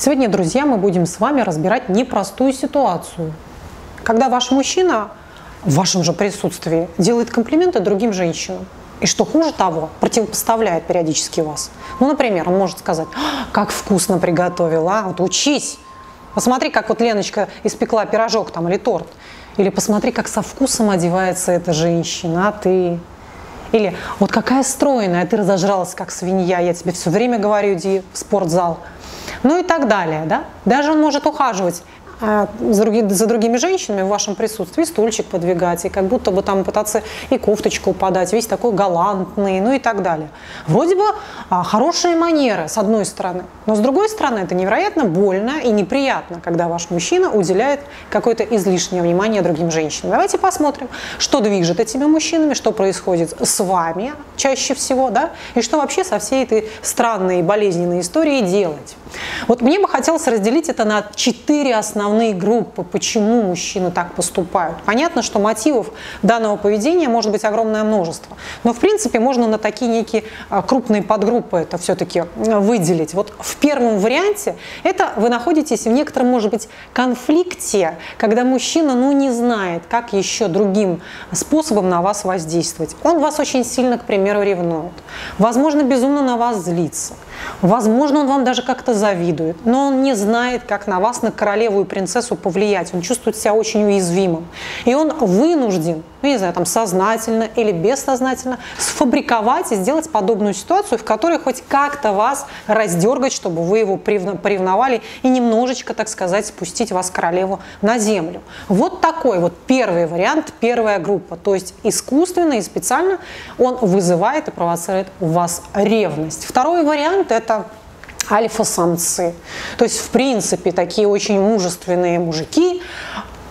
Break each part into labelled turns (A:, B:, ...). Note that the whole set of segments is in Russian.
A: Сегодня, друзья, мы будем с вами разбирать непростую ситуацию. Когда ваш мужчина в вашем же присутствии делает комплименты другим женщинам. И что хуже того, противопоставляет периодически вас. Ну, например, он может сказать, «А, как вкусно приготовила, вот учись. Посмотри, как вот Леночка испекла пирожок там или торт. Или посмотри, как со вкусом одевается эта женщина, а ты... Или вот какая стройная, ты разожралась, как свинья, я тебе все время говорю, иди в спортзал. Ну и так далее, да? Даже он может ухаживать а, за, други, за другими женщинами в вашем присутствии, стульчик подвигать, и как будто бы там пытаться и кофточку подать, весь такой галантный, ну и так далее. Вроде бы а, хорошие манеры, с одной стороны, но с другой стороны это невероятно больно и неприятно, когда ваш мужчина уделяет какое-то излишнее внимание другим женщинам. Давайте посмотрим, что движет этими мужчинами, что происходит с вами чаще всего, да, и что вообще со всей этой странной болезненной историей делать. Вот мне бы хотелось разделить это на четыре основные группы, почему мужчины так поступают. Понятно, что мотивов данного поведения может быть огромное множество, но в принципе можно на такие некие а, крупные подгруппы это все-таки выделить. Вот в первом варианте это вы находитесь в некотором, может быть, конфликте, когда мужчина ну, не знает, как еще другим способом на вас воздействовать. Он вас очень сильно, к примеру, ревнует. Возможно, безумно на вас злится. Возможно, он вам даже как-то завидует, но он не знает, как на вас, на королеву и принцессу повлиять. Он чувствует себя очень уязвимым. И он вынужден, ну, не знаю, там, сознательно или бессознательно сфабриковать и сделать подобную ситуацию, в которой хоть как-то вас раздергать, чтобы вы его поревновали и немножечко, так сказать, спустить вас, королеву, на землю. Вот такой вот первый вариант, первая группа. То есть искусственно и специально он вызывает и провоцирует у вас ревность. Второй вариант – это альфа-самцы. То есть, в принципе, такие очень мужественные мужики,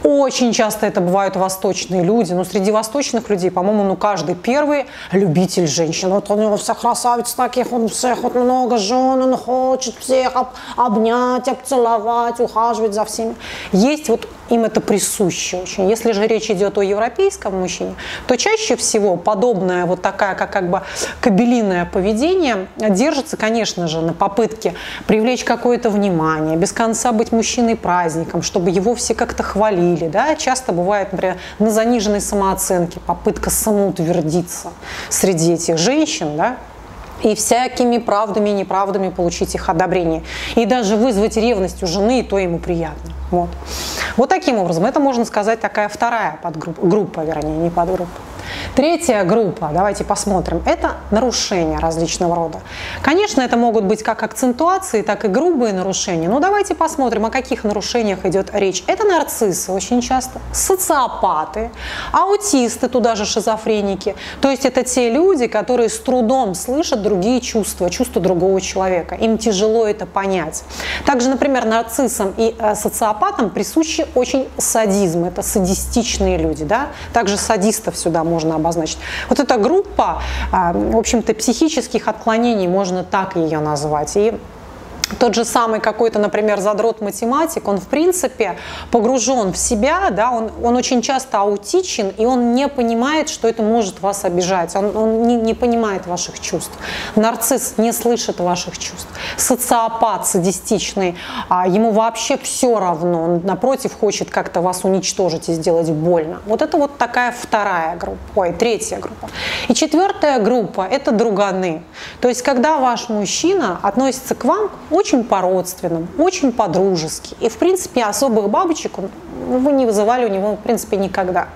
A: очень часто это бывают восточные люди. Но среди восточных людей, по-моему, ну каждый первый любитель женщин. Вот у него вся красавица таких, он всех, вот много жен, он хочет всех об, обнять, обцеловать, ухаживать за всеми. Есть вот им это присуще очень. Если же речь идет о европейском мужчине, то чаще всего подобное вот такая, как, как бы кабелиное поведение держится, конечно же, на попытке привлечь какое-то внимание, без конца быть мужчиной праздником, чтобы его все как-то хвалили. Да? Часто бывает, например, на заниженной самооценке попытка самоутвердиться среди этих женщин, да? и всякими правдами и неправдами получить их одобрение. И даже вызвать ревность у жены, и то ему приятно. Вот. Вот таким образом, это можно сказать такая вторая подгруппа, группа, вернее, не подгруппа. Третья группа, давайте посмотрим, это нарушения различного рода. Конечно, это могут быть как акцентуации, так и грубые нарушения. Но давайте посмотрим, о каких нарушениях идет речь. Это нарциссы очень часто, социопаты, аутисты, туда же шизофреники. То есть это те люди, которые с трудом слышат другие чувства, чувства другого человека. Им тяжело это понять. Также, например, нарциссам и э, социопатам присущи очень садизм. Это садистичные люди. Да? Также садистов сюда можно обозначить обозначить. Вот эта группа, а, в общем-то, психических отклонений, можно так ее назвать. И тот же самый какой-то, например, задрот математик, он в принципе погружен в себя, да, он, он очень часто аутичен, и он не понимает, что это может вас обижать, он, он не, не понимает ваших чувств. Нарцисс не слышит ваших чувств. Социопат, садистичный, а ему вообще все равно, он напротив хочет как-то вас уничтожить и сделать больно. Вот это вот такая вторая группа, ой, третья группа. И четвертая группа – это друганы. То есть, когда ваш мужчина относится к вам очень по-родственному, очень по-дружески. И, в принципе, особых бабочек вы не вызывали у него, в принципе, никогда.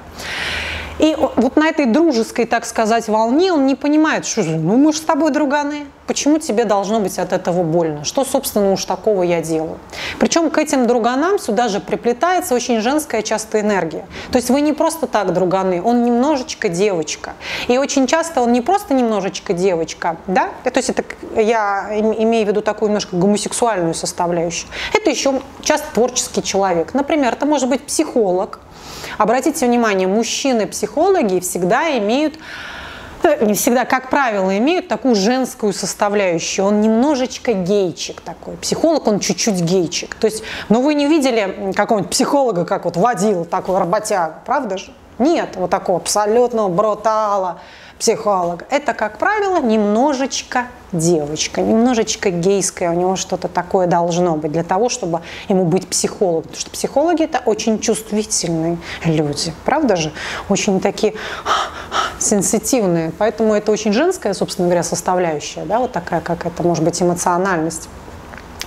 A: И вот на этой дружеской, так сказать, волне он не понимает, что же, ну мы же с тобой друганы, почему тебе должно быть от этого больно? Что, собственно, уж такого я делаю? Причем к этим друганам сюда же приплетается очень женская часто энергия. То есть вы не просто так друганы, он немножечко девочка. И очень часто он не просто немножечко девочка, да? То есть это я имею в виду такую немножко гомосексуальную составляющую. Это еще часто творческий человек. Например, это может быть психолог, Обратите внимание, мужчины-психологи всегда имеют э, не всегда, как правило, имеют такую женскую составляющую. Он немножечко гейчик такой. Психолог, он чуть-чуть гейчик. То есть, ну вы не видели какого-нибудь психолога, как вот водил такой работяга, правда же? Нет, вот такого абсолютного брутала, психолога, это, как правило, немножечко девочка, немножечко гейская, у него что-то такое должно быть для того, чтобы ему быть психологом. Потому что психологи – это очень чувствительные люди, правда же? Очень такие сенситивные. Поэтому это очень женская, собственно говоря, составляющая, да, вот такая, как это может быть эмоциональность.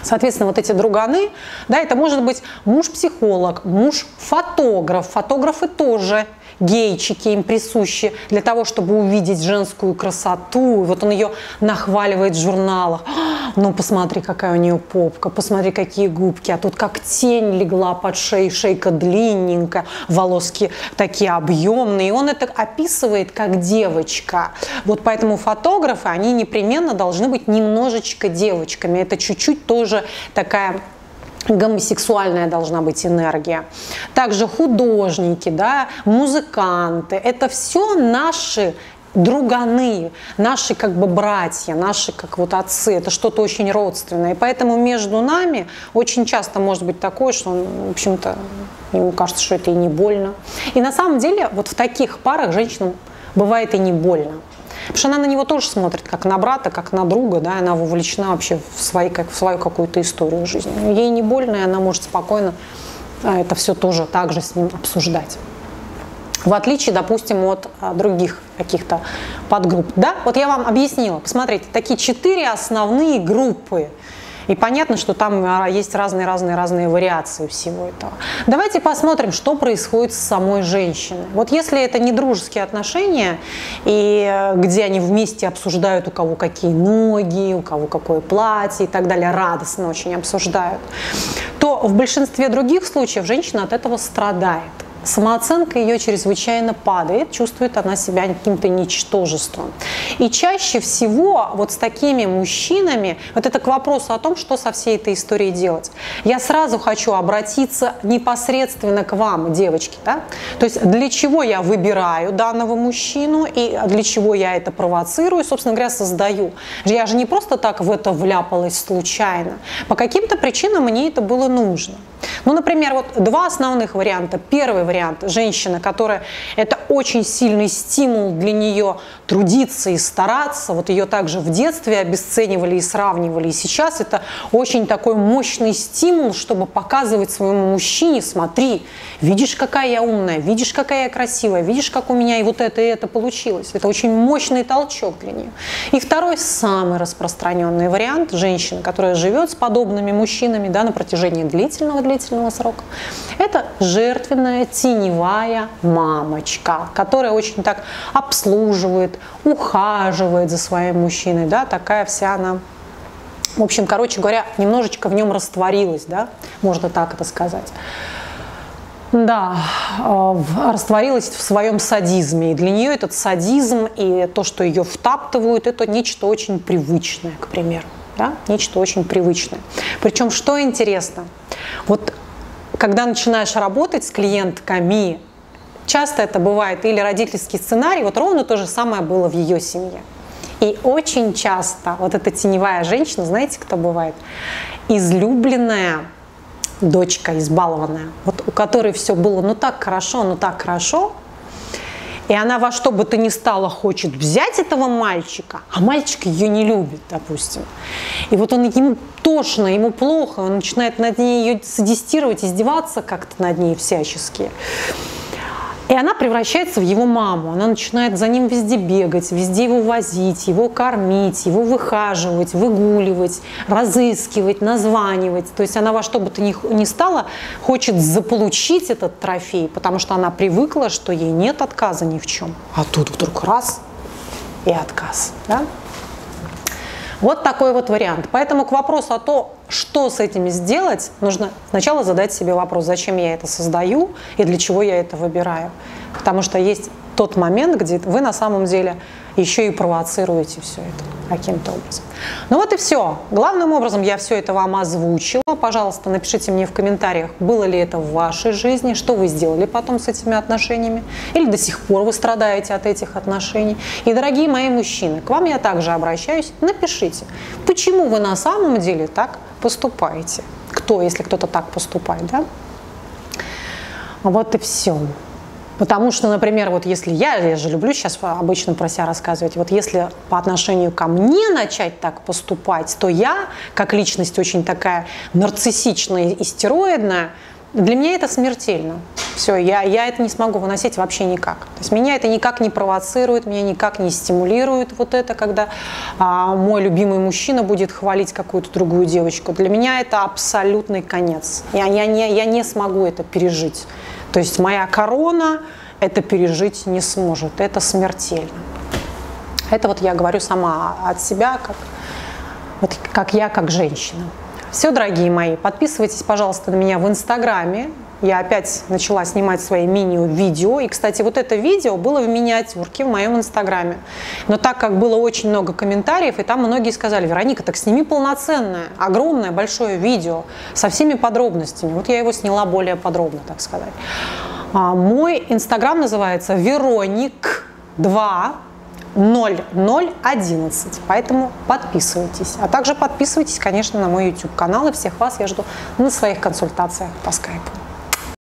A: Соответственно, вот эти друганы, да, это может быть муж-психолог, муж-фотограф. Фотографы тоже гейчики им присущи для того, чтобы увидеть женскую красоту. И вот он ее нахваливает в журналах. Ну, посмотри, какая у нее попка, посмотри, какие губки. А тут как тень легла под шеей, шейка длинненькая, волоски такие объемные. И он это описывает как девочка. Вот поэтому фотографы, они непременно должны быть немножечко девочками. Это чуть-чуть тоже такая гомосексуальная должна быть энергия. Также художники, да, музыканты. Это все наши друганы, наши как бы братья, наши как вот отцы, это что-то очень родственное. И поэтому между нами очень часто может быть такое, что, в общем-то, ему кажется, что это и не больно. И на самом деле вот в таких парах женщинам бывает и не больно. Потому что она на него тоже смотрит, как на брата, как на друга, да, она вовлечена вообще в, свои, как, в свою какую-то историю жизни. Ей не больно, и она может спокойно а, это все тоже также с ним обсуждать. В отличие, допустим, от а, других каких-то подгрупп. Да? Вот я вам объяснила. Посмотрите, такие четыре основные группы и понятно, что там а, есть разные-разные-разные вариации всего этого. Давайте посмотрим, что происходит с самой женщиной. Вот если это не дружеские отношения, и э, где они вместе обсуждают, у кого какие ноги, у кого какое платье и так далее, радостно очень обсуждают, то в большинстве других случаев женщина от этого страдает самооценка ее чрезвычайно падает, чувствует она себя каким-то ничтожеством. И чаще всего вот с такими мужчинами, вот это к вопросу о том, что со всей этой историей делать. Я сразу хочу обратиться непосредственно к вам, девочки. Да? То есть для чего я выбираю данного мужчину и для чего я это провоцирую, собственно говоря, создаю. Я же не просто так в это вляпалась случайно. По каким-то причинам мне это было нужно. Ну, например, вот два основных варианта. Первый вариант – женщина, которая – это очень сильный стимул для нее трудиться и стараться. Вот ее также в детстве обесценивали и сравнивали. И сейчас это очень такой мощный стимул, чтобы показывать своему мужчине, смотри, видишь, какая я умная, видишь, какая я красивая, видишь, как у меня и вот это, и это получилось. Это очень мощный толчок для нее. И второй, самый распространенный вариант – женщина, которая живет с подобными мужчинами да, на протяжении длительного-длительного срока. Это жертвенная теневая мамочка, которая очень так обслуживает, ухаживает за своим мужчиной, да, такая вся она в общем, короче говоря, немножечко в нем растворилась, да, можно так это сказать. Да, э, растворилась в своем садизме. И для нее этот садизм и то, что ее втаптывают, это нечто очень привычное, к примеру. Да? Нечто очень привычное. Причем, что интересно, вот когда начинаешь работать с клиентками, часто это бывает или родительский сценарий, вот ровно то же самое было в ее семье. И очень часто вот эта теневая женщина, знаете, кто бывает? Излюбленная дочка избалованная, вот у которой все было ну так хорошо, ну так хорошо, и она во что бы то ни стало хочет взять этого мальчика, а мальчик ее не любит, допустим. И вот он ему тошно, ему плохо, он начинает над ней ее садистировать, издеваться как-то над ней всячески. И она превращается в его маму. Она начинает за ним везде бегать, везде его возить, его кормить, его выхаживать, выгуливать, разыскивать, названивать. То есть она во что бы то ни, стало хочет заполучить этот трофей, потому что она привыкла, что ей нет отказа ни в чем. А тут вдруг раз и отказ. Да? Вот такой вот вариант. Поэтому к вопросу о том, что с этим сделать, нужно сначала задать себе вопрос, зачем я это создаю и для чего я это выбираю. Потому что есть тот момент, где вы на самом деле еще и провоцируете все это каким-то образом. Ну вот и все. Главным образом я все это вам озвучила. Пожалуйста, напишите мне в комментариях, было ли это в вашей жизни, что вы сделали потом с этими отношениями, или до сих пор вы страдаете от этих отношений. И, дорогие мои мужчины, к вам я также обращаюсь, напишите, почему вы на самом деле так поступаете. Кто, если кто-то так поступает, да? Вот и все. Потому что, например, вот если я, я же люблю сейчас обычно про себя рассказывать, вот если по отношению ко мне начать так поступать, то я, как личность очень такая нарциссичная и стероидная, для меня это смертельно. Все, я, я это не смогу выносить вообще никак. То есть меня это никак не провоцирует, меня никак не стимулирует вот это, когда а, мой любимый мужчина будет хвалить какую-то другую девочку. Для меня это абсолютный конец. Я, я, не, я не смогу это пережить. То есть моя корона это пережить не сможет. Это смертельно. Это вот я говорю сама от себя, как, вот как я, как женщина. Все, дорогие мои, подписывайтесь, пожалуйста, на меня в Инстаграме. Я опять начала снимать свои мини-видео. И, кстати, вот это видео было в миниатюрке в моем Инстаграме. Но так как было очень много комментариев, и там многие сказали, Вероника, так сними полноценное, огромное, большое видео со всеми подробностями. Вот я его сняла более подробно, так сказать. А, мой Инстаграм называется Вероник 2 0011. Поэтому подписывайтесь. А также подписывайтесь, конечно, на мой YouTube канал. И всех вас я жду на своих консультациях по скайпу.